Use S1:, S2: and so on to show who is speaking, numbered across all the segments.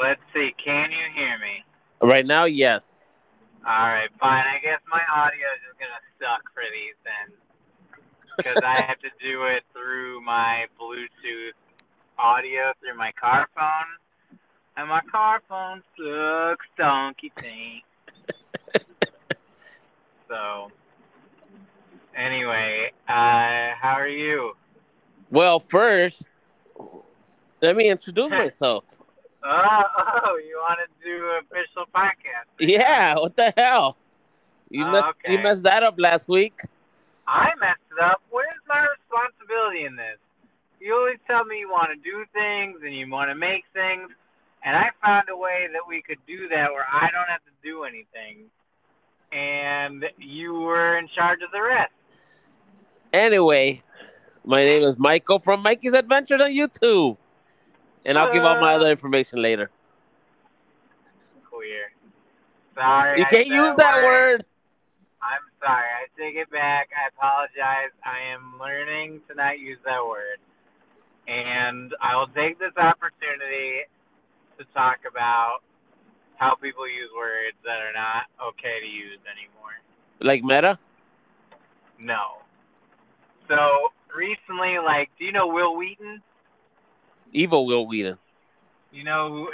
S1: Let's see. Can you hear me?
S2: Right now, yes.
S1: All right, fine. I guess my audio is just gonna suck for these then, because I have to do it through my Bluetooth audio through my car phone, and my car phone sucks donkey thing. so, anyway, uh, how are you?
S2: Well, first, let me introduce myself.
S1: Oh, oh, you want to do an official podcast?
S2: Yeah, what the hell? You
S1: Oh,
S2: messed you messed that up last week.
S1: I messed it up. Where's my responsibility in this? You always tell me you want to do things and you want to make things, and I found a way that we could do that where I don't have to do anything, and you were in charge of the rest.
S2: Anyway, my name is Michael from Mikey's Adventures on YouTube, and I'll give all my other information later.
S1: Oh, Queer. Sorry.
S2: You can't use
S1: a
S2: that word.
S1: I'm sorry. I take it back. I apologize. I am learning to not use that word. And I will take this opportunity to talk about how people use words that are not okay to use anymore.
S2: Like meta.
S1: No. So recently, like, do you know Wil Wheaton?
S2: Evil Wil Wheaton.
S1: You know,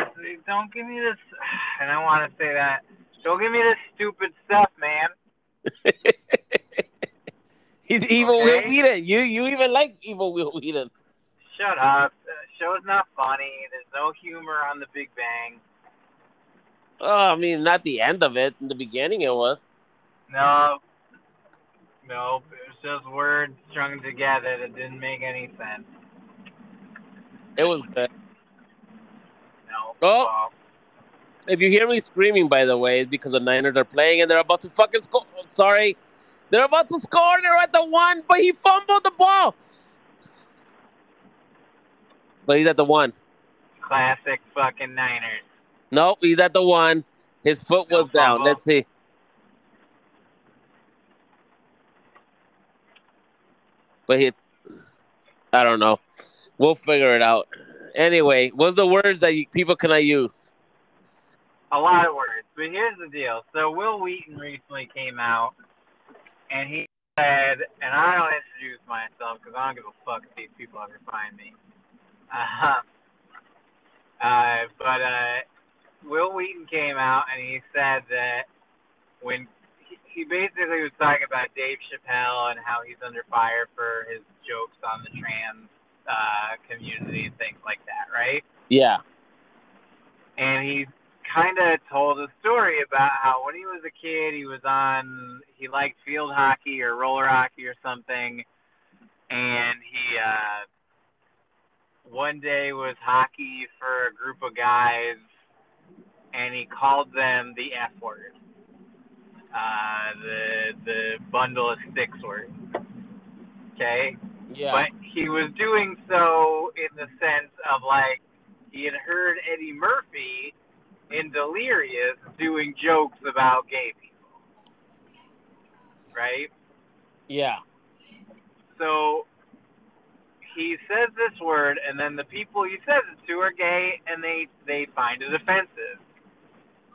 S1: don't give me this, and I want to say that. Don't give me this stupid stuff, man.
S2: He's Evil Wil
S1: Okay.
S2: Wheaton. You you even like Evil Wil Wheaton.
S1: Shut up. The show's not funny. There's no humor on The Big Bang.
S2: Oh, I mean, not the end of it. In the beginning, it was.
S1: No. Nope. It was just words strung together that didn't make any sense.
S2: It was good.
S1: No.
S2: Oh. If you hear me screaming, by the way, it's because the Niners are playing and they're about to fucking score. Sorry. They're about to score. They're at the one, but he fumbled the ball. But he's at the one.
S1: classic fucking Niners.
S2: Nope, he's at the one. His foot
S1: No
S2: was down. Let's see. But he, I don't know. We'll figure it out. Anyway, what's the words that you, people cannot use?
S1: A lot of words. But here's the deal. So Wil Wheaton recently came out and he said, and I don't introduce myself because I don't give a fuck if these people ever find me. Uh, uh, but uh, Wil Wheaton came out and he said that when he, he basically was talking about Dave Chappelle and how he's under fire for his jokes on the trans uh, community and things like that, right?
S2: Yeah.
S1: and he kind of told a story about how when he was a kid he was on he liked field hockey or roller hockey or something and he uh one day was hockey for a group of guys and he called them the F word. Uh the the bundle of sticks word. Okay?
S2: Yeah.
S1: But he was doing so in the sense of like he had heard Eddie Murphy in Delirious doing jokes about gay people. Right?
S2: yeah.
S1: So he says this word and then the people he says it to are gay and they they find it offensive.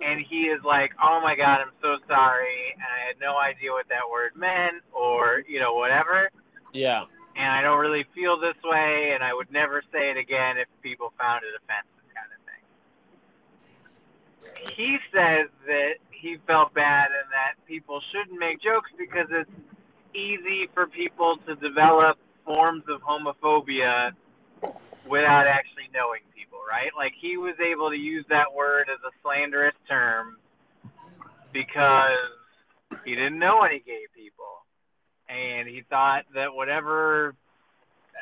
S1: And he is like, "Oh my god, I'm so sorry. And I had no idea what that word meant or, you know, whatever."
S2: Yeah.
S1: And I don't really feel this way, and I would never say it again if people found it offensive, kind of thing. He says that he felt bad and that people shouldn't make jokes because it's easy for people to develop forms of homophobia without actually knowing people, right? Like he was able to use that word as a slanderous term because he didn't know any gay people and he thought that whatever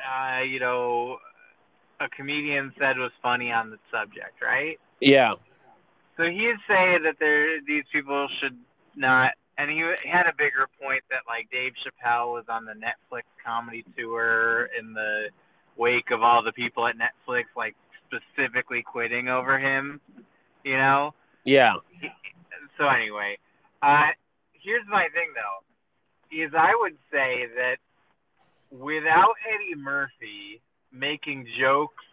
S1: uh, you know a comedian said was funny on the subject, right?
S2: Yeah.
S1: So he'd say that there these people should not, and he had a bigger point that like Dave Chappelle was on the Netflix comedy tour in the wake of all the people at Netflix like specifically quitting over him, you know.
S2: Yeah.
S1: So anyway, uh, here's my thing though, is I would say that without Eddie Murphy making jokes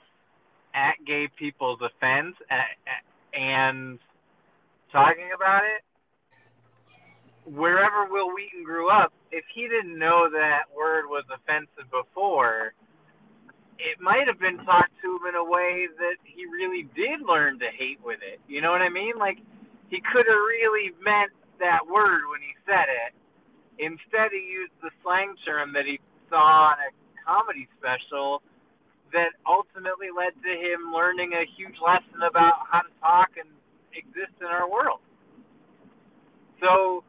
S1: at gay people's offense, and talking about it, wherever Wil Wheaton grew up, if he didn't know that word was offensive before, it might have been taught to him in a way that he really did learn to hate with it. You know what I mean? Like he could have really meant that word when he said it. Instead, he used the slang term that he saw on a comedy special that ultimately led to him learning a huge lesson about how to talk and exist in our world. So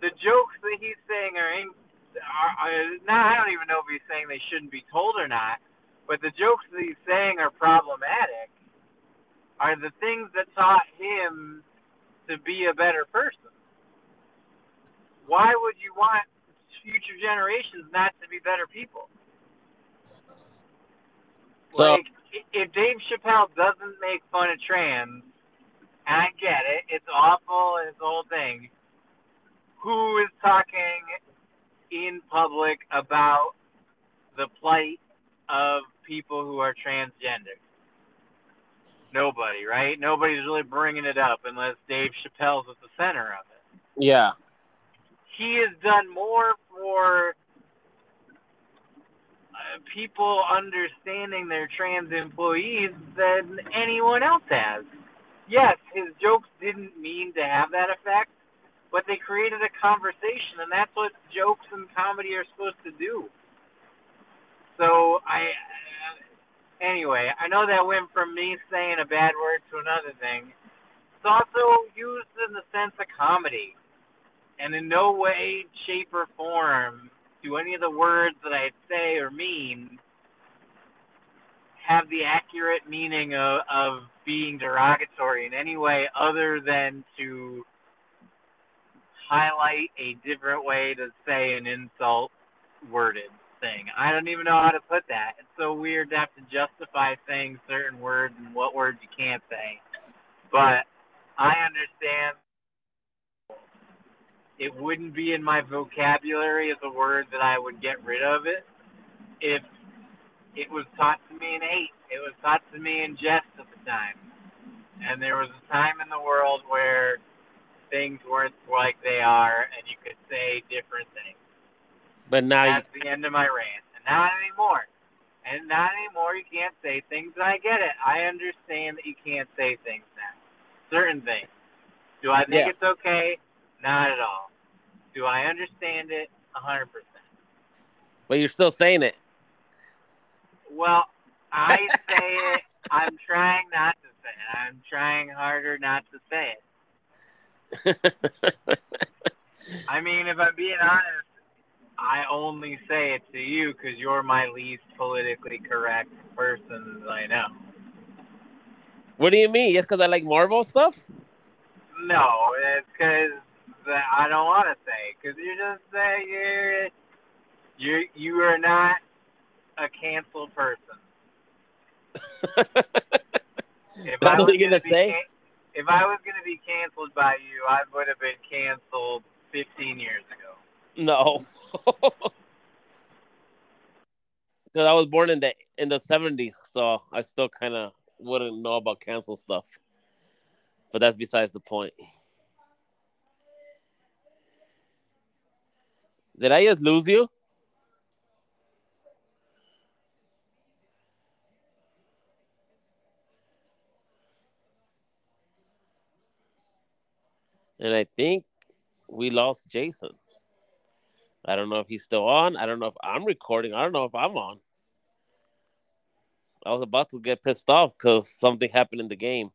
S1: the jokes that he's saying are, in, are, are now I don't even know if he's saying they shouldn't be told or not, but the jokes that he's saying are problematic are the things that taught him to be a better person. Why would you want future generations not to be better people?
S2: So-
S1: like, if Dave Chappelle doesn't make fun of trans, and I get it, it's awful and it's the whole thing. Who is talking in public about the plight of people who are transgender? Nobody, right? Nobody's really bringing it up unless Dave Chappelle's at the center of it.
S2: Yeah.
S1: He has done more for uh, people understanding their trans employees than anyone else has. Yes, his jokes didn't mean to have that effect, but they created a conversation, and that's what jokes and comedy are supposed to do. So I, uh, anyway, I know that went from me saying a bad word to another thing. It's also used in the sense of comedy, and in no way, shape, or form do any of the words that I say or mean have the accurate meaning of, of being derogatory in any way other than to highlight a different way to say an insult worded thing. I don't even know how to put that. It's so weird to have to justify saying certain words and what words you can't say. But I understand it wouldn't be in my vocabulary as a word that I would get rid of it if it was taught to me in hate. It was taught to me in jest at the time. And there was a time in the world where things weren't like they are and you could say different things.
S2: But now you,
S1: That's the end of my rant. And not anymore. And not anymore. You can't say things. And I get it. I understand that you can't say things now. Certain things. Do I think
S2: Yeah.
S1: it's okay? Not at all. Do I understand it? A hundred percent.
S2: but you're still saying it.
S1: Well, I say it. I'm trying not to say it. I'm trying harder not to say it. I mean, if I'm being honest, I only say it to you because you're my least politically correct person I know.
S2: what do you mean? Just because I like Marvel stuff?
S1: No, it's because I don't want to say because you're just saying you're you you are not a canceled person. If
S2: That's
S1: I
S2: what
S1: was
S2: you're gonna
S1: be
S2: say?
S1: can- if I was gonna be canceled by you, I would have been canceled 15 years ago.
S2: No. Because I was born in the in the seventies, so I still kind of wouldn't know about cancel stuff. But that's besides the point. Did I just lose you? And I think we lost Jason. I don't know if he's still on. I don't know if I'm recording. I don't know if I'm on. I was about to get pissed off because something happened in the game.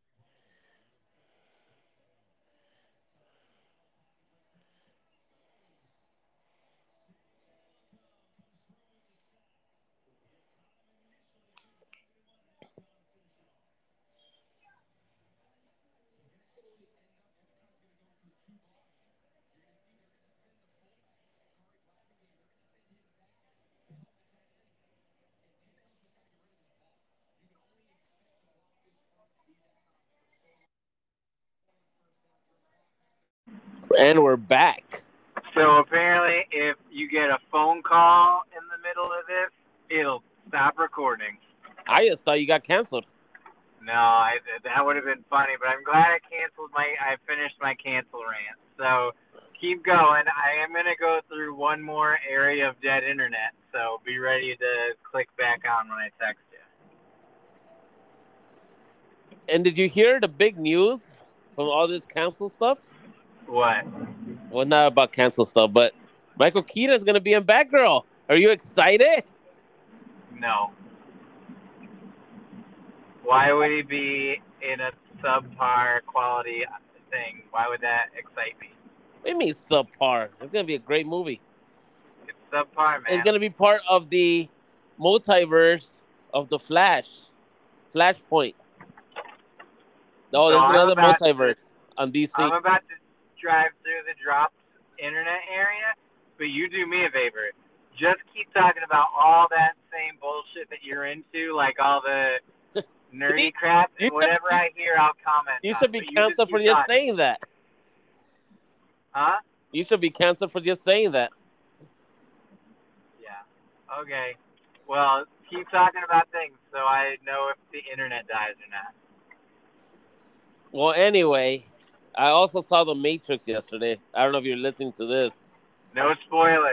S2: And we're back.
S1: So apparently, if you get a phone call in the middle of this, it'll stop recording.
S2: I just thought you got canceled.
S1: No, I, that would have been funny, but I'm glad I canceled my. I finished my cancel rant. So keep going. I am gonna go through one more area of dead internet. So be ready to click back on when I text you.
S2: And did you hear the big news from all this cancel stuff?
S1: What?
S2: Well, not about cancel stuff, but Michael Keaton is gonna be in Batgirl. Are you excited?
S1: No. Why would he be in a subpar quality thing? Why would that excite me?
S2: What do you mean subpar? It's gonna be a great movie.
S1: It's subpar, man.
S2: It's gonna be part of the multiverse of the Flash, Flashpoint. Oh,
S1: So
S2: there's
S1: I'm
S2: another
S1: to-
S2: multiverse on DC.
S1: I'm about to drive through the drops internet area, but you do me a favor. Just keep talking about all that same bullshit that you're into, like all the nerdy crap. And whatever I hear, I'll comment.
S2: you
S1: on,
S2: should be canceled for just
S1: talking.
S2: saying that.
S1: Huh?
S2: You should be canceled for just saying that.
S1: Yeah. Okay. Well, keep talking about things so I know if the internet dies or not.
S2: Well, anyway, I also saw The Matrix yesterday. I don't know if you're listening to this.
S1: No spoiler.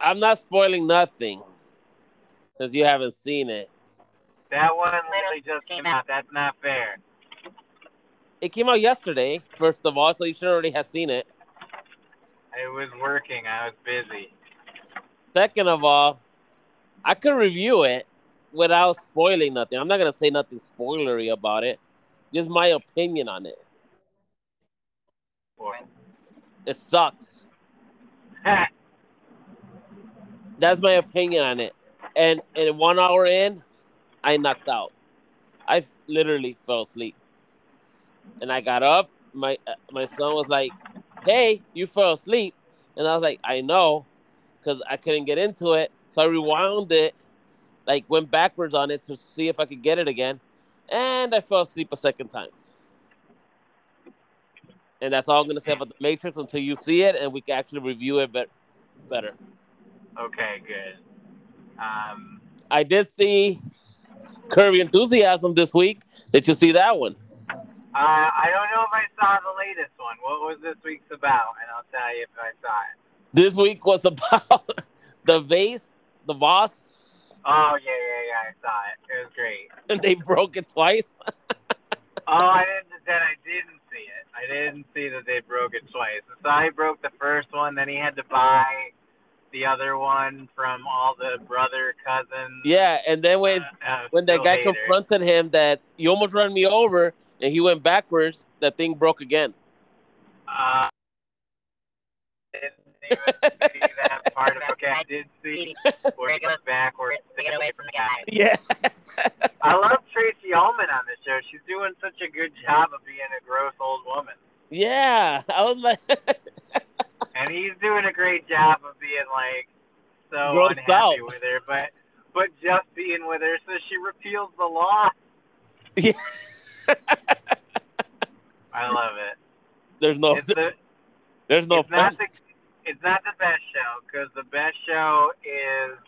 S2: I'm not spoiling nothing because you haven't seen it.
S1: That one literally just came out. That's not fair.
S2: It came out yesterday, first of all, so you should already have seen it.
S1: I was working. I was busy.
S2: Second of all, I could review it without spoiling nothing. I'm not gonna say nothing spoilery about it. Just my opinion on it.
S1: Boy.
S2: It sucks. That's my opinion on it. And and one hour in, I knocked out. I literally fell asleep. And I got up. My uh, my son was like, "Hey, you fell asleep," and I was like, "I know," because I couldn't get into it. So I rewound it, like went backwards on it to see if I could get it again, and I fell asleep a second time. And that's all I'm gonna say about the Matrix until you see it and we can actually review it bet- better.
S1: okay, good. Um,
S2: I did see Curb Your Enthusiasm this week. Did you see that one?
S1: uh, I don't know if I saw the latest one. What was this week's about? And I'll tell you if I saw it.
S2: This week was about the vase, the boss,
S1: Oh yeah, yeah, yeah. I saw it. It was great.
S2: and they broke it twice.
S1: Oh, I didn't. Then I didn't. I didn't see that they broke it twice. So I broke the first one. Then he had to buy the other one from all the brother cousins.
S2: Yeah, and then when
S1: Uh, uh,
S2: when that guy confronted him that you almost ran me over and he went backwards, that thing broke again.
S1: Uh, didn't even see that part of okay. I did see where he goes backwards to get away from the guy.
S2: Yeah.
S1: I love Tracey Ullman on the show. She's doing such a good job of being a gross old woman,
S2: yeah. I was like
S1: and he's doing a great job of being like so
S2: Grossed
S1: unhappy
S2: out.
S1: with her, but but just being with her, so she repeals the law.
S2: Yeah.
S1: I love it.
S2: there's no
S1: It's the
S2: there's no
S1: it's not
S2: offense.
S1: It's not the best show because the best show is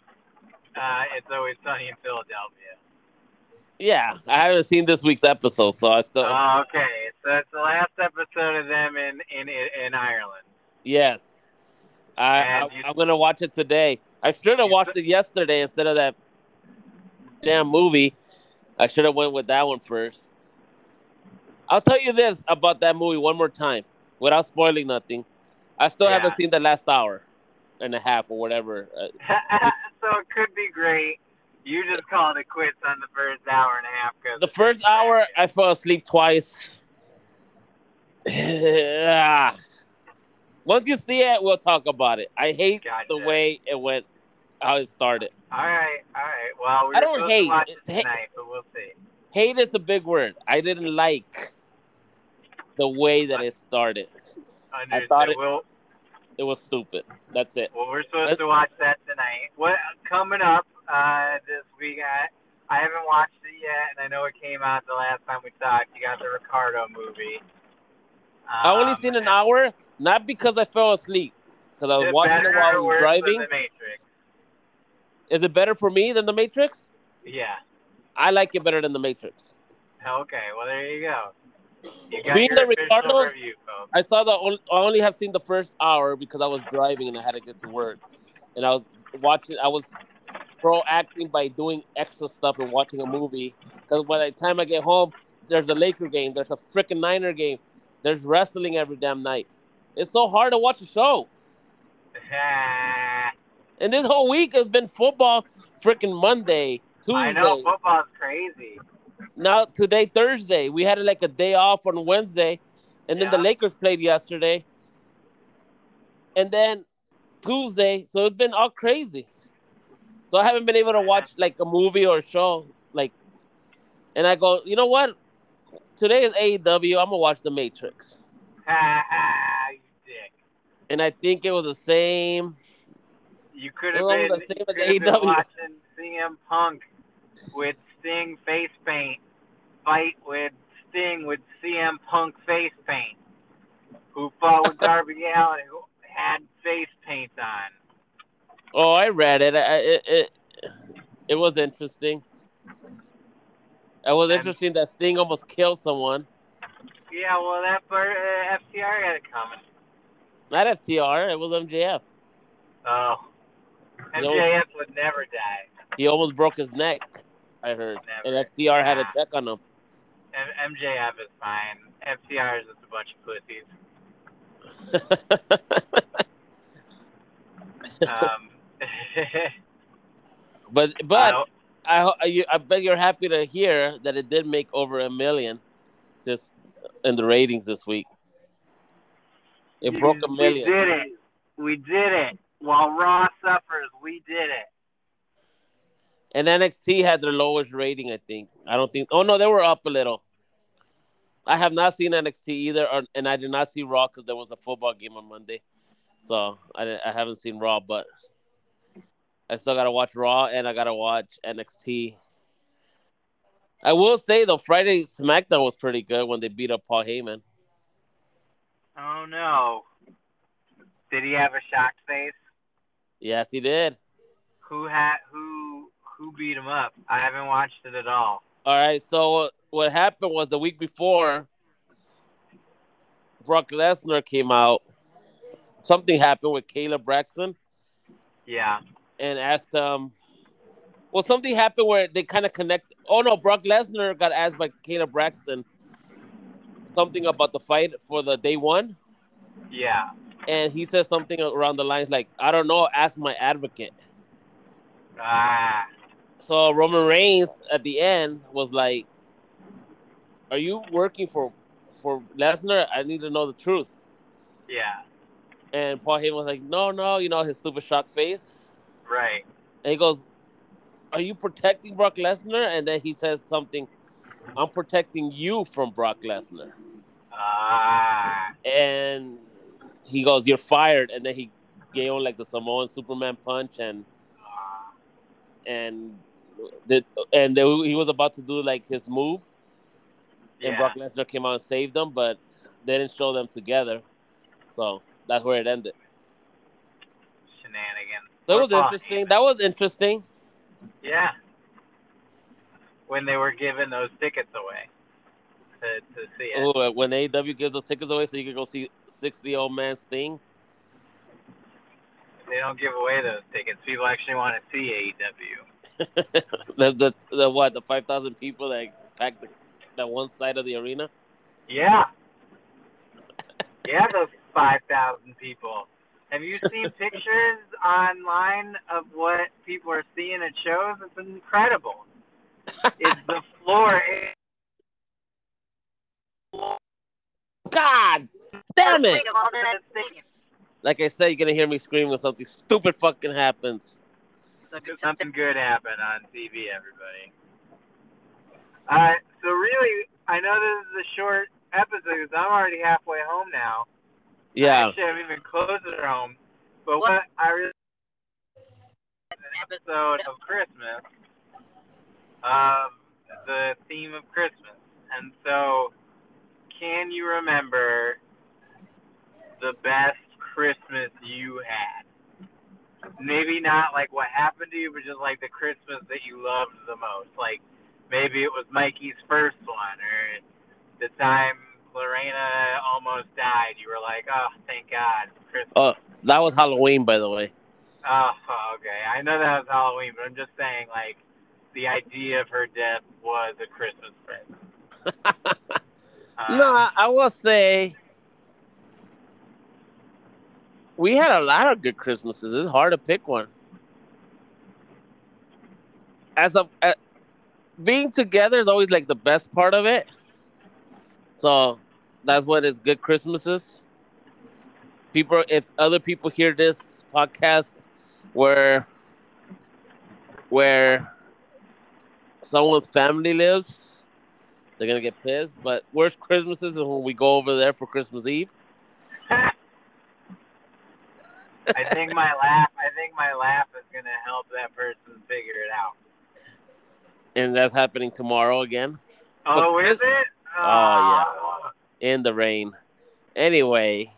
S1: uh, it's always sunny in Philadelphia.
S2: Yeah, I haven't seen this week's episode, so I still
S1: Oh, okay, so it's the last episode of them in in in Ireland.
S2: yes. I, I
S1: you...
S2: I'm gonna watch it today. I should have watched it yesterday instead of that damn movie. I should have went with that one first. I'll tell you this about that movie one more time, without spoiling nothing. I still
S1: Yeah.
S2: haven't seen the last hour and a half or whatever. Uh,
S1: so it could be great. You just called it quits on the first hour and a half because
S2: the first hour, I fell asleep twice. Once you see it, we'll talk about it. I hate
S1: Gotcha.
S2: the way it went, how it started.
S1: All right, all right. Well, we're
S2: I don't hate.
S1: to watch it
S2: It's hate-
S1: tonight, but we'll see.
S2: Hate is a big word. I didn't like the way that it started.
S1: Understood.
S2: thought it-
S1: We'll,
S2: It was stupid. That's it.
S1: well, we're supposed
S2: Let-
S1: to watch that tonight. What coming up uh, this week? I, I haven't watched it yet, and I know it came out the last time we talked. You got the Ricardo movie.
S2: I only
S1: Um,
S2: seen an hour, not because I fell asleep, because I was watching it while I was driving.
S1: The Matrix.
S2: Is it better for me than The Matrix?
S1: Yeah.
S2: I like it better than The Matrix.
S1: Okay, well there you go.
S2: Being the Ricardos-
S1: review.
S2: I saw the only, I only have seen the first hour because I was driving and I had to get to work, and I was watching. I was pro acting by doing extra stuff and watching a movie because by the time I get home, there's a Laker game, there's a freaking Niner game, there's wrestling every damn night. It's so hard to watch a show. And this whole week has been football, freaking Monday, Tuesday.
S1: I know football's crazy.
S2: Now today Thursday. We had like a day off on Wednesday, and then the Lakers played yesterday, and then Tuesday. So it's been all crazy. So I haven't been able to watch like a movie or a show like, and I go, you know what? Today is AEW. I'm gonna watch The Matrix,
S1: ah, ah, you dick.
S2: and I think it was the same.
S1: You could have been,
S2: the same as
S1: could have been
S2: AEW.
S1: watching CM Punk with Sting face paint fight with Sting with CM Punk face paint, who fought with Darby Allin who had face paint on.
S2: Oh, I read it. I, it, it it was interesting. It was
S1: And-
S2: interesting that Sting almost killed someone.
S1: Yeah, well, that part, uh, FTR had it coming.
S2: Not FTR. It was MJF.
S1: Oh. MJF would never die.
S2: He almost broke his neck. I heard,
S1: Never.
S2: and FTR had a check on him.
S1: M- MJF is fine. FTR is just a bunch of pussies. Um,
S2: but but
S1: I-
S2: I you, I bet you're happy to hear that it did make over a million this in the ratings this week. It broke a million.
S1: We did it. We did it. While Raw suffers, we did it.
S2: And NXT had their lowest rating, I think. I don't think. Oh no, they were up a little. I have not seen NXT either, or, and I did not see Raw because there was a football game on Monday, so I I haven't seen Raw, but I still gotta watch Raw and I gotta watch NXT. I will say though, Friday SmackDown was pretty good when they beat up Paul Heyman.
S1: Oh no. Did he have a shocked face?
S2: Yes, he did.
S1: Who had who who beat him up? I haven't watched it at all.
S2: All right, so what happened was the week before, Brock Lesnar came out. Something happened with Kayla Braxton
S1: Yeah.
S2: and asked him. Well, something happened where they kind of connect. Oh no, Brock Lesnar got asked by Kayla Braxton something about the fight for the day one,
S1: Yeah.
S2: and he says something around the lines like, "I don't know, ask my advocate."
S1: Ah.
S2: So Roman Reigns at the end was like, "Are you working for for Lesnar? I need to know the truth."
S1: Yeah.
S2: And Paul Heyman was like, "No, no, you know his stupid shock face."
S1: Right.
S2: And he goes, "Are you protecting Brock Lesnar?" And then he says something, "I'm protecting you from Brock Lesnar."
S1: Ah.
S2: And he goes, "You're fired." And then he gave him like the Samoan Superman punch, and
S1: Ah.
S2: and and they, he was about to do like his move, and Brock Lesnar came out and saved them, but they didn't show them together, so that's where it ended.
S1: Shenanigans.
S2: That was interesting. That was interesting.
S1: Yeah. When they were giving those tickets away to, to see it.
S2: Oh, when AEW gives those tickets away, so you can go see sixty old man Sting.
S1: They don't give away those tickets. People actually want to see AEW.
S2: the, the the what the five thousand people that packed the, that one side of the arena.
S1: Yeah. Yeah, those 5,000 people. Have you seen pictures online of what people are seeing at shows? It's incredible. It's the floor.
S2: God damn it! Like I said, you're gonna hear me scream when something stupid fucking happens.
S1: Something good happened on TV, everybody. Uh, so really, I know this is a short episode because I'm already halfway home now. I
S2: Yeah.
S1: actually haven't even closed at home. But what I really an episode of Christmas, um, the theme of Christmas, and so can you remember the best Christmas you had? Maybe not like what happened to you, but just like the Christmas that you loved the most. Like maybe it was Mikey's first one, or the time Lorena almost died. You were like, oh, thank God, Christmas.
S2: Oh, that was Halloween, by the way.
S1: Oh, okay. I know that was Halloween, but I'm just saying, like, the idea of her death was a Christmas present. Um,
S2: no, I, I will say we had a lot of good Christmases. It's hard to pick one. As of uh, being together is always like the best part of it. So that's what is good Christmases. People, if other people hear this podcast where where someone's family lives, they're gonna get pissed. But worst Christmases is when we go over there for Christmas Eve.
S1: I think my laugh. I think my laugh is gonna help that person figure it out.
S2: And that's happening tomorrow again.
S1: Oh,
S2: But
S1: is it?
S2: Oh, yeah. In the rain. Anyway,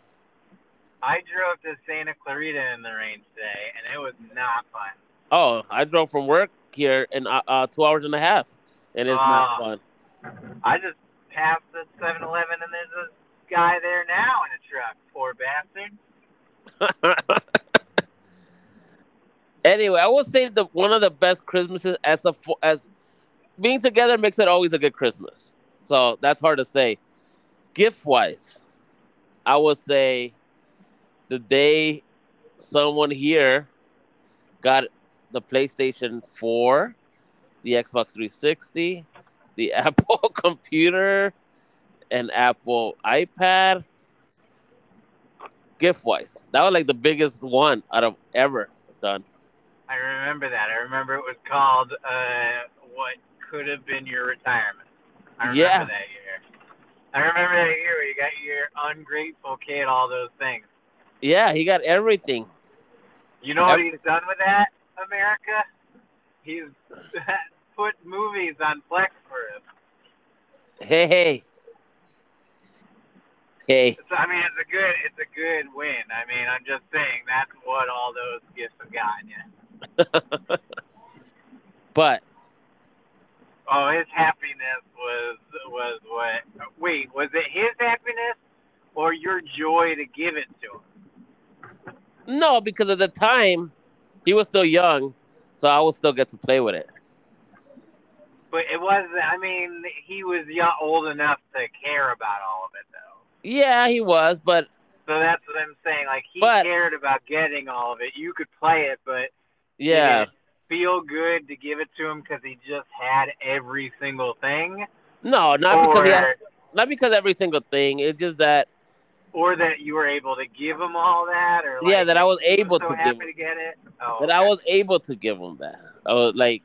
S1: I drove to Santa Clarita in the rain today, and it was not fun.
S2: oh, I drove from work here in uh, uh, two hours and a half, and it's not
S1: Ah.
S2: fun.
S1: I just passed the 7-Eleven, and there's a guy there now in a truck. Poor bastard.
S2: Anyway, I will say the one of the best Christmases as a as being together makes it always a good Christmas. So that's hard to say. Gift wise, I would say the day someone here got the PlayStation 4, the Xbox 360, the Apple computer, and Apple iPad. Gift wise, that was like the biggest one out of ever done.
S1: I remember that. I remember it was called uh, what could have been your retirement. I remember
S2: Yeah.
S1: that year. I remember that year where you got your ungrateful kid all those things.
S2: Yeah, he got everything.
S1: You know what he's done with that, America? He's put movies on Plex for us.
S2: Hey, hey. Hey,
S1: It's, I mean, it's a good, it's a good win. I mean, I'm just saying that's what all those gifts have gotten you.
S2: but
S1: Oh, his happiness was was what? Wait, was it his happiness or your joy to give it to him?
S2: no, because at the time he was still young, so I would still get to play with it.
S1: But it was. I mean, he was young, old enough to care about all of it, though.
S2: Yeah, he was, but
S1: So that's what I'm saying. Like he
S2: But-
S1: cared about getting all of it. You could play it, but
S2: yeah,
S1: feel good to give it to him because he just had every single thing,
S2: no, not
S1: or
S2: because he had, not because every single thing. It's just that
S1: or that you were able to give him all that, or
S2: Yeah, that I was able
S1: so
S2: to give
S1: to get it. Oh,
S2: that I was able to give him that. I was like,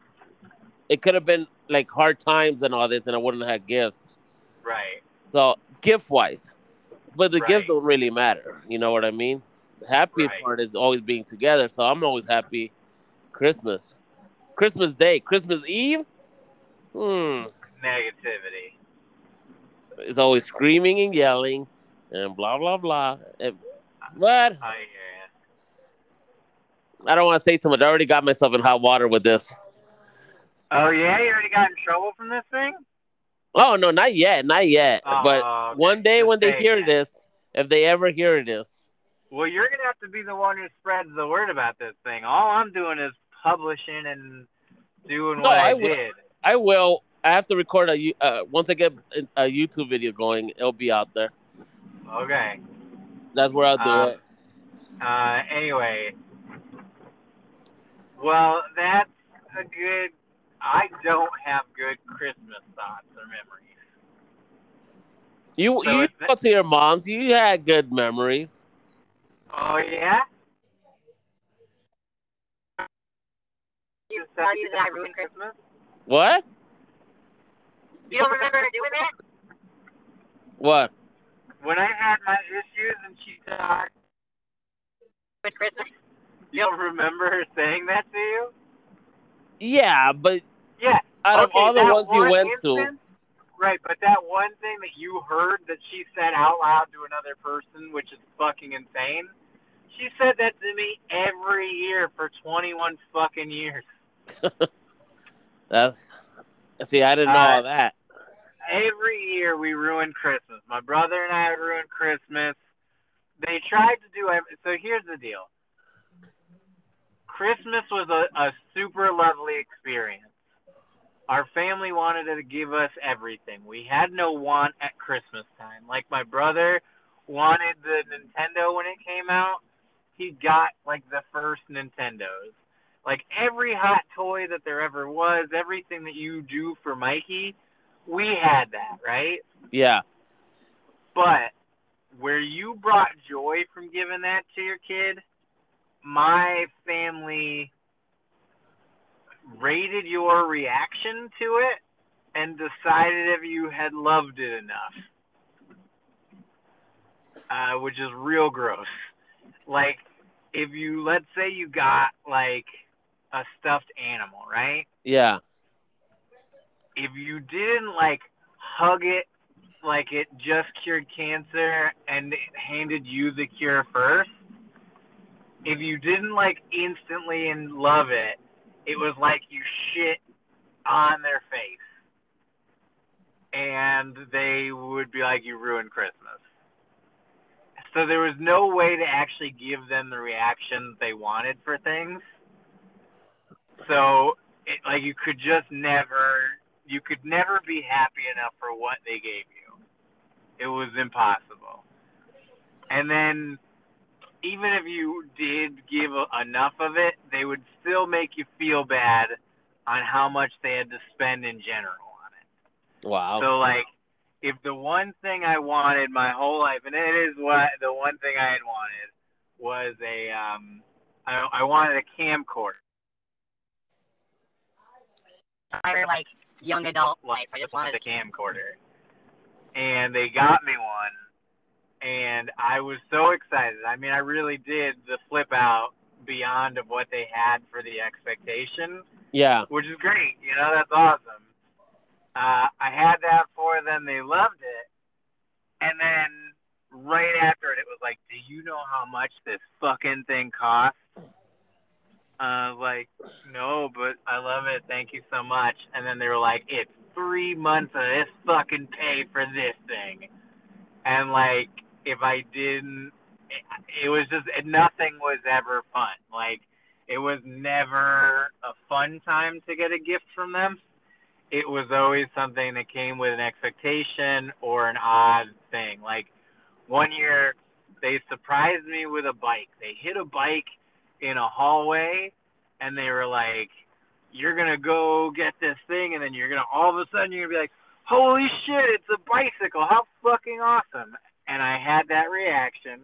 S2: it could have been like hard times and all this, and I wouldn't have had gifts.
S1: right.
S2: So gift wise, but the
S1: Right.
S2: gifts don't really matter. You know what I mean? The happy
S1: Right.
S2: part is always being together. So I'm always happy. Christmas, Christmas Day, Christmas Eve. Hmm.
S1: Negativity.
S2: It's always screaming and yelling and blah blah blah. And- but
S1: I hear.
S2: I don't want to say too much. I already got myself in hot water with this.
S1: Oh yeah, you already got in trouble from this thing.
S2: Oh no, not yet, not yet. but
S1: Oh, okay.
S2: one day when they hear this, if they ever hear this,
S1: Well, you're gonna have to be the one who spreads the word about this thing. All I'm doing is publishing and doing
S2: No,
S1: what I,
S2: I will-
S1: did.
S2: I will. I have to record a uh, once I get a YouTube video going. It'll be out there.
S1: Okay.
S2: That's where I'll do
S1: Um,
S2: it.
S1: Uh, anyway. Well, that's a good. I don't have good Christmas thoughts or memories.
S2: You
S1: so
S2: you
S1: it's-
S2: go to your mom's. You had good memories.
S1: Oh yeah. You
S3: Tell you that I ruined
S1: Christmas.
S2: What?
S3: You don't remember doing that?
S2: What?
S1: When I had my issues and she died,
S3: With Christmas?
S1: you don't remember her saying that to you?
S2: Yeah, but
S1: Yeah.
S2: out of all the ones you went to,
S1: instance- Right, but that one thing that you heard that she said out loud to another person, which is fucking insane. She said that to me every year for 21 fucking years.
S2: that See, I didn't know
S1: Uh,
S2: all that.
S1: every year we ruin Christmas. My brother and I ruin Christmas. They tried to do every, so. Here's the deal. Christmas was a, a super lovely experience. Our family wanted to give us everything. We had no want at Christmas time. Like my brother wanted the Nintendo when it came out. He got like the first Nintendos. Like every hot toy that there ever was, everything that you do for Mikey, we had that, right?
S2: Yeah.
S1: But where you brought joy from giving that to your kid, my family rated your reaction to it and decided if you had loved it enough. Uh, which is real gross. Like, if you, let's say you got, like, a stuffed animal, right?
S2: Yeah.
S1: if you didn't like hug it like it just cured cancer and it handed you the cure first, if you didn't like instantly and love it, it was like you shit on their face. And they would be like, you ruined Christmas. So there was no way to actually give them the reaction they wanted for things. So it, like you could just never you could never be happy enough for what they gave you. It was impossible. And then even if you did give enough of it, they would still make you feel bad on how much they had to spend in general on it.
S2: Wow.
S1: So like if the one thing I wanted my whole life and it is what the one thing I had wanted was a um I, I wanted a camcorder.
S3: entire like young adult life. I
S1: I
S3: just
S1: just wanted
S3: wanted
S1: a camcorder. And they got me one. And I was so excited. I mean, I really did the flip out beyond of what they had for the expectation,
S2: yeah.
S1: which is great. You know, that's awesome. Uh, I had that for them. They loved it. And then right after it, it was like, do you know how much this fucking thing costs? Uh, like, no, but I love it. Thank you so much. And then they were like, it's three months of this fucking pay for this thing. And like, if I didn't, it, it was just, nothing was ever fun. Like, it was never a fun time to get a gift from them. It was always something that came with an expectation or an odd thing. Like, one year, they surprised me with a bike. They hit a bike in a hallway and they were like, You're gonna go get this thing and then you're gonna all of a sudden you're gonna be like, Holy shit, it's a bicycle, how fucking awesome and I had that reaction.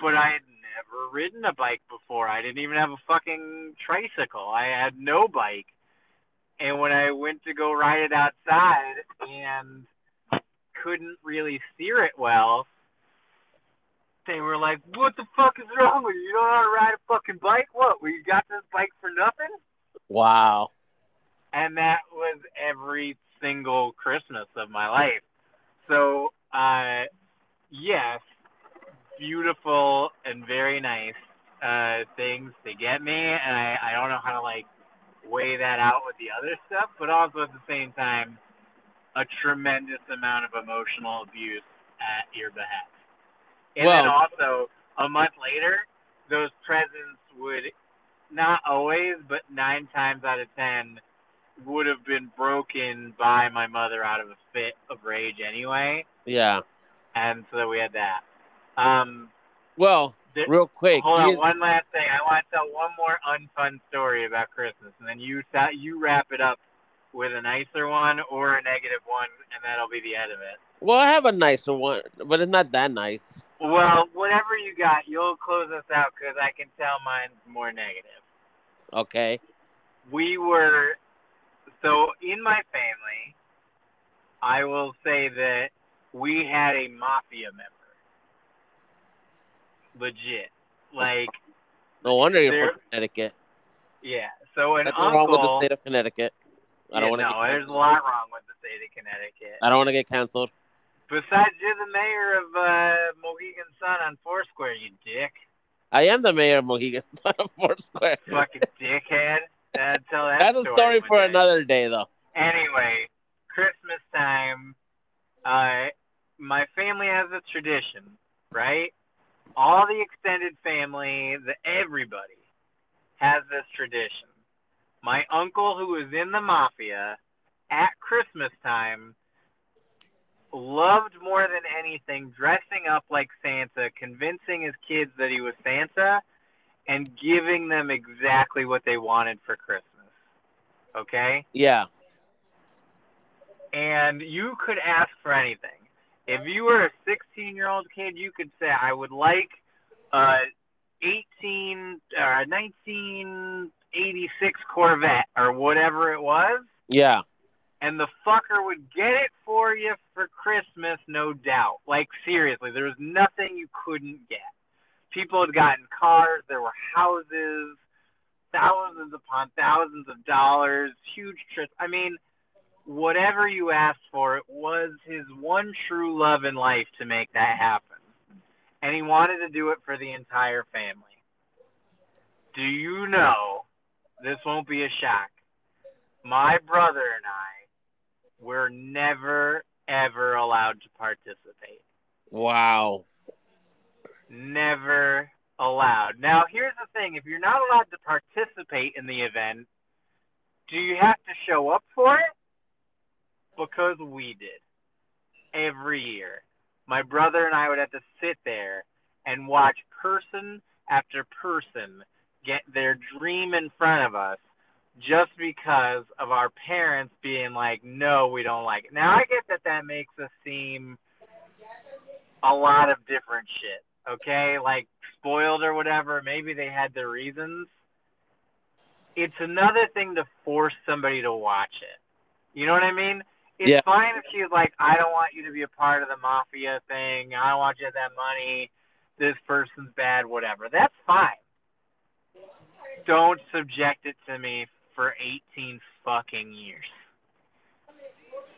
S1: But I had never ridden a bike before. I didn't even have a fucking tricycle. I had no bike. And when I went to go ride it outside and couldn't really steer it well, they were like, "What the fuck is wrong with you? You don't know how to ride a fucking bike? What? We got this bike for nothing?"
S2: Wow.
S1: And that was every single Christmas of my life. So, uh, yes, beautiful and very nice uh, things to get me, and I, I don't know how to like weigh that out with the other stuff, but also at the same time, a tremendous amount of emotional abuse at your behalf. And then also a month later, those presents would not always, but nine times out of ten would have been broken by my mother out of a fit of rage anyway,
S2: Yeah.
S1: And so we had that. Um,
S2: Well, real quick.
S1: hold on,
S2: you-
S1: one last thing. I want to tell one more unfun story about Christmas, and then you you wrap it up with a nicer one or a negative one, and that'll be the end of it.
S2: well, I have a nicer one, but it's not that nice.
S1: Well, whatever you got, you'll close us out because I can tell mine's more negative.
S2: Okay.
S1: we were so in my family i will say that we had a mafia member legit like
S2: No wonder you're from Connecticut.
S1: yeah so an
S2: Nothing
S1: uncle
S2: wrong with the state of Connecticut. I don't want to.
S1: no there's a lot wrong with the state of connecticut
S2: I don't want to get canceled.
S1: besides you're the mayor of uh mohegan sun on foursquare you dick
S2: I am the mayor of Mohegan Sun of Foursquare.
S1: fucking dickhead uh, tell that
S2: That's a story for
S1: day.
S2: another day, though.
S1: Anyway, Christmas time, uh, my family has a tradition, right? All the extended family, the everybody has this tradition. My uncle, who was in the mafia, at Christmas time, loved more than anything dressing up like Santa, convincing his kids that he was Santa, and giving them exactly what they wanted for Christmas. Okay?
S2: Yeah.
S1: and you could ask for anything. If you were a 16 year old kid, you could say, I would like a 18 uh, or a 1986 Corvette or whatever it was,
S2: Yeah.
S1: and the fucker would get it for you for Christmas, no doubt. Like, seriously, there was nothing you couldn't get. People had gotten cars, there were houses, thousands upon thousands of dollars, huge trips. I mean, whatever you asked for, it was his one true love in life to make that happen. And he wanted to do it for the entire family. Do you know, this won't be a shock, my brother and I were never, ever allowed to participate.
S2: Wow.
S1: Never allowed. Now, here's the thing if you're not allowed to participate in the event, do you have to show up for it? Because we did. Every year. My brother and I would have to sit there and watch person after person get their dream in front of us just because of our parents being like, no, we don't like it. Now, I get that that makes us seem a lot of different shit, okay? Like spoiled or whatever. Maybe they had their reasons. It's another thing to force somebody to watch it. You know what I mean? It's
S2: Yeah.
S1: fine if she's like, I don't want you to be a part of the mafia thing. I don't want you to have that money. This person's bad, whatever. That's fine. Don't subject it to me for 18 fucking years.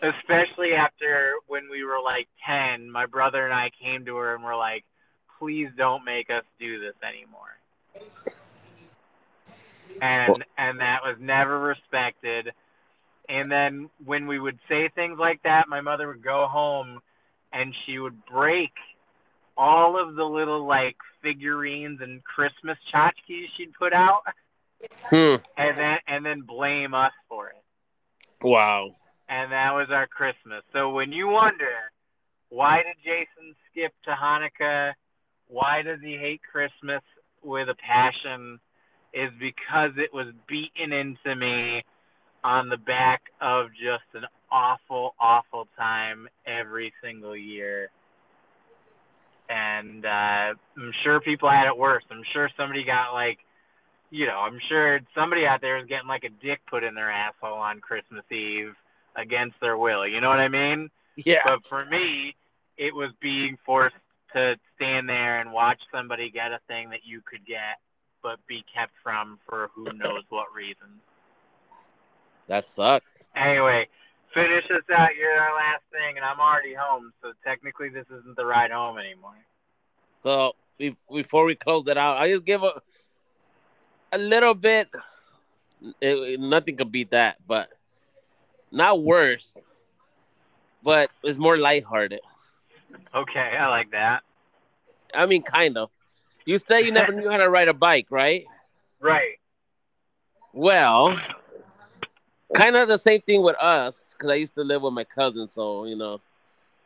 S1: Especially after when we were like 10, my brother and I came to her and were like, please don't make us do this anymore. And and that was never respected. And then when we would say things like that, my mother would go home and she would break all of the little like figurines and Christmas tchotchkes she'd put out
S2: Hmm.
S1: and then and then blame us for it.
S2: Wow.
S1: And that was our Christmas. So when you wonder why did Jason skip to Hanukkah, why does he hate Christmas with a passion, is because it was beaten into me on the back of just an awful, awful time every single year. And uh, I'm sure people had it worse. I'm sure somebody got like you know, I'm sure somebody out there is getting like a dick put in their asshole on Christmas Eve against their will. You know what I mean?
S2: Yeah.
S1: But for me, it was being forced to stand there and watch somebody get a thing that you could get, but be kept from for who knows what reason.
S2: That sucks.
S1: Anyway, finish this out. You're our last thing, and I'm already home, so technically this isn't the ride home anymore.
S2: So before we close it out, I just give a a little bit. It, nothing could beat that, but not worse. But it's more lighthearted.
S1: Okay, I like that.
S2: I mean, kind of. You say you never knew how to ride a bike, right?
S1: Right.
S2: Well, kind of the same thing with us, because I used to live with my cousin, so you know,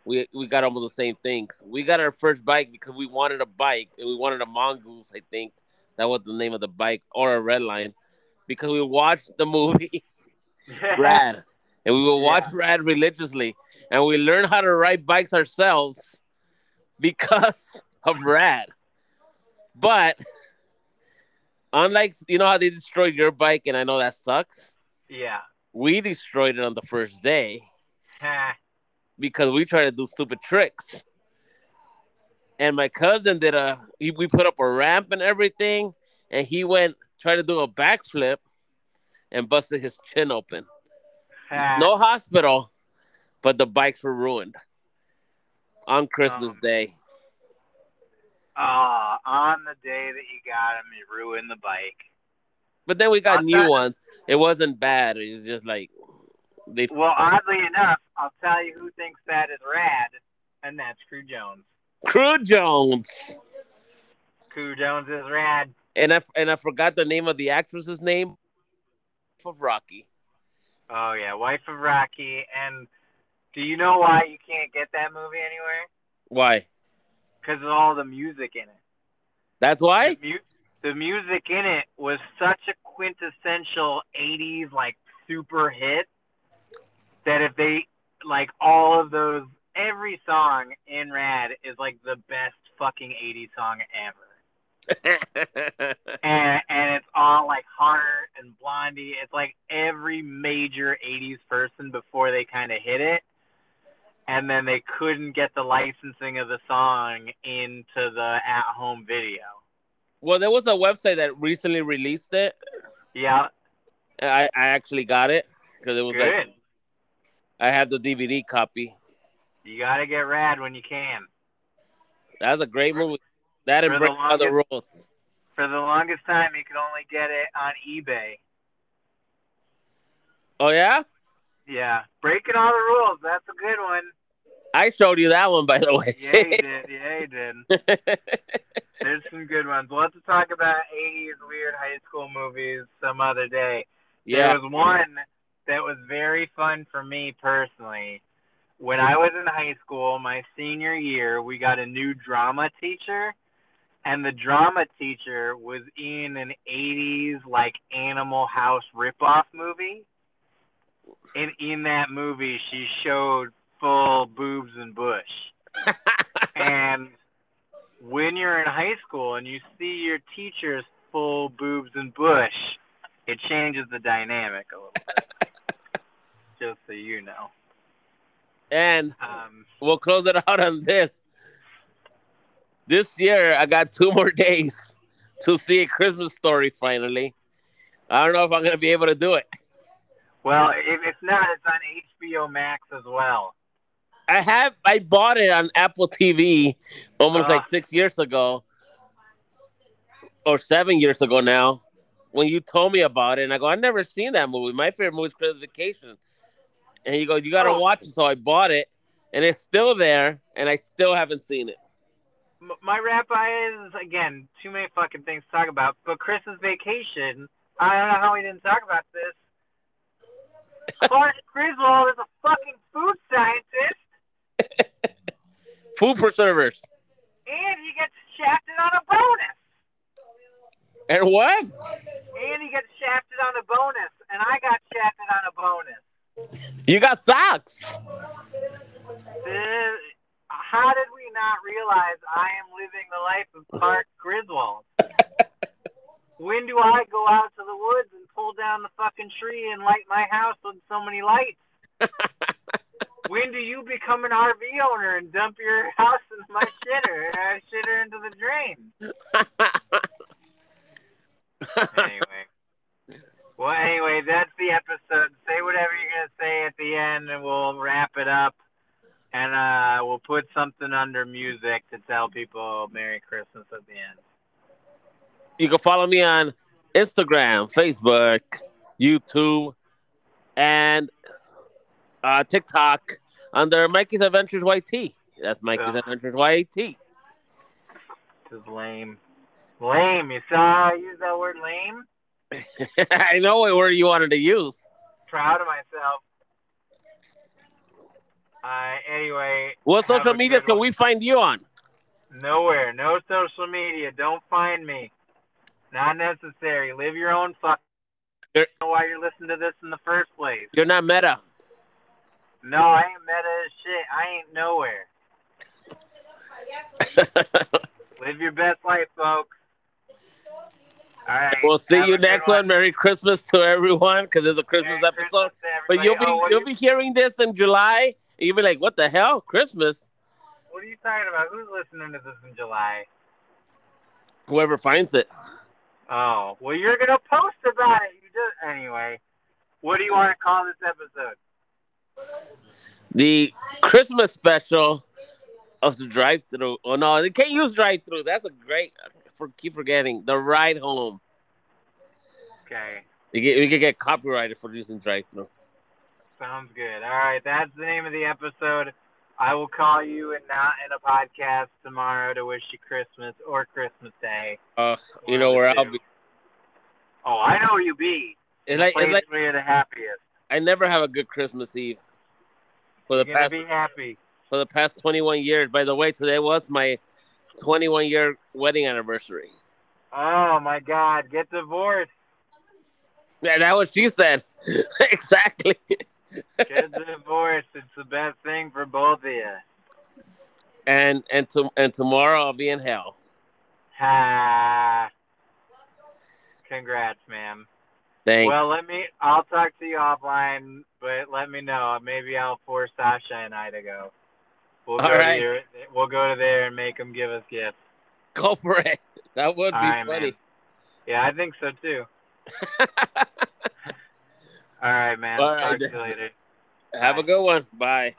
S2: we we got almost the same things. We got our first bike because we wanted a bike, and we wanted a mongoose. I think that was the name of the bike, or a Redline, because we watched the movie Rad, and we would watch Rad religiously, and we learned how to ride bikes ourselves because of Rad. But unlike you know how they destroyed your bike, and I know that sucks.
S1: yeah.
S2: We destroyed it on the first day because we tried to do stupid tricks. And my cousin did a he, we put up a ramp and everything, and he went tried to do a backflip and busted his chin open. No hospital, but the bikes were ruined on Christmas
S1: Um,
S2: Day.
S1: Ah, on the day that you got him, you ruined the bike.
S2: But then we got
S1: on
S2: new ones. It wasn't bad. It was just like They
S1: Well, oddly enough, I'll tell you who thinks that is rad, and that's Cru Jones.
S2: Cru Jones.
S1: Cru Jones is rad.
S2: And I and I forgot the name of the actress's name of Rocky.
S1: Oh yeah, wife of Rocky. And do you know why you can't get that movie anywhere?
S2: Why?
S1: Because of all the music in it.
S2: That's why?
S1: The, mu- the music in it was such a quintessential '80s like super hit that if they like all of those, every song in Rad is like the best fucking '80s song ever. and and it's all like Heart and Blondie. It's like every major '80s person before they kind of hit it, and then they couldn't get the licensing of the song into the at-home video.
S2: Well, there was a website that recently released it.
S1: Yeah,
S2: I, I actually got it because it was
S1: good.
S2: like I had the DVD copy.
S1: You gotta get rad when you can.
S2: That's a great movie. That and Break the Rules.
S1: For the longest time, you could only get it on eBay.
S2: Oh yeah,
S1: Yeah, breaking all the rules. That's a good one.
S2: I showed you that one by the way.
S1: Yeah, you did. Yeah, you did. There's some good ones. We'll have to talk about 80s weird high school movies some other day.
S2: yeah.
S1: There was one that was very fun for me personally. When I was in high school, my senior year, we got a new drama teacher, and the drama teacher was in an 80s like Animal House ripoff movie. And in that movie, she showed full boobs and bush. and when you're in high school and you see your teacher's full boobs and bush, it changes the dynamic a little bit. Just so you know.
S2: And
S1: Um,
S2: we'll close it out on this. This year, I got two more days to see a Christmas story finally. I don't know if I'm going to be able to do it.
S1: well, if it's not, it's on HBO Max as well.
S2: I have, I bought it on Apple TV almost
S1: Ah.
S2: like six years ago or seven years ago now when you told me about it. And I go, I've never seen that movie. My favorite movie is Christmas Vacation. And you go, You got to
S1: Oh.
S2: watch it. So I bought it and it's still there and I still haven't seen it.
S1: My rap is again too many fucking things to talk about. But Christmas Vacation, I don't know how we didn't talk about this. Clark Griswold is a fucking food scientist,
S2: Food preservers.
S1: and he gets shafted on a bonus.
S2: And what?
S1: And he gets shafted on a bonus, and I got shafted on a bonus.
S2: You got socks.
S1: This, how did we not realize I am living the life of Clark Griswold? when do I go out to the woods and pull down the fucking tree and light my house with so many lights? when do you become an RV owner and dump your house into my shitter and I shitter into the drain? Anyway. Well, anyway, that's the episode. Say whatever you're going to say at the end and we'll wrap it up. And uh, we'll put something under music to tell people Merry Christmas at the end.
S2: You can follow me on Instagram, Facebook, YouTube, and uh, TikTok under Mikey's Adventures YT. That's Mikey's. Adventures YT.
S1: This is lame. Lame. You saw I use that word lame?
S2: I know what word you wanted to use.
S1: Proud of myself. Uh, anyway,
S2: What social media can we find you on?
S1: nowhere. No social media. Don't find me. Not necessary. Live your own fuck. I don't know why you're listening to this in the first place.
S2: You're not meta.
S1: No, I ain't meta as shit. I ain't nowhere. Live your best life, folks. All right.
S2: we'll see
S1: Have
S2: you next one. Merry Christmas to everyone because it's a Christmas
S1: Merry
S2: episode.
S1: Christmas
S2: But you'll be.
S1: Oh,
S2: you'll
S1: are
S2: be hearing this in July. And you'll be like, "What the hell? Christmas?"
S1: What are you talking about? Who's listening to this in July?
S2: Whoever finds it.
S1: Oh, well, you're gonna post about it. You just anyway. What do you want to call this episode?
S2: The Christmas special of the drive through. Oh no, they can't use drive through. That's a great. For keep forgetting the ride home.
S1: Okay.
S2: You get we could get copyrighted for using drive through.
S1: Sounds good. All right, that's the name of the episode. I will call you and not in a podcast tomorrow to wish you Christmas or Christmas Day.
S2: Uh, you know where I'll be.
S1: Oh, I know where you be.
S2: It's like it's like
S1: where you're the happiest.
S2: I never have a good Christmas Eve. For
S1: You're
S2: the past
S1: be happy.
S2: for the past 21 years. By the way, today was my 21 year wedding anniversary.
S1: Oh my God, get divorced.
S2: Yeah, that what she said. exactly.
S1: Get divorced. It's the best thing for both of you.
S2: And and to, and tomorrow I'll be in hell.
S1: Ha. Congrats, ma'am.
S2: Thanks.
S1: Well, let me. I'll talk to you offline, but let me know. Maybe I'll force Sasha and I to go. We'll
S2: All
S1: go
S2: right.
S1: to your, We'll go to there and make them give us gifts.
S2: Go for it. That would be
S1: All right,
S2: funny.
S1: man. Yeah, I think so too. All right, man.
S2: All
S1: Talk to you later.
S2: Have a good one. Bye.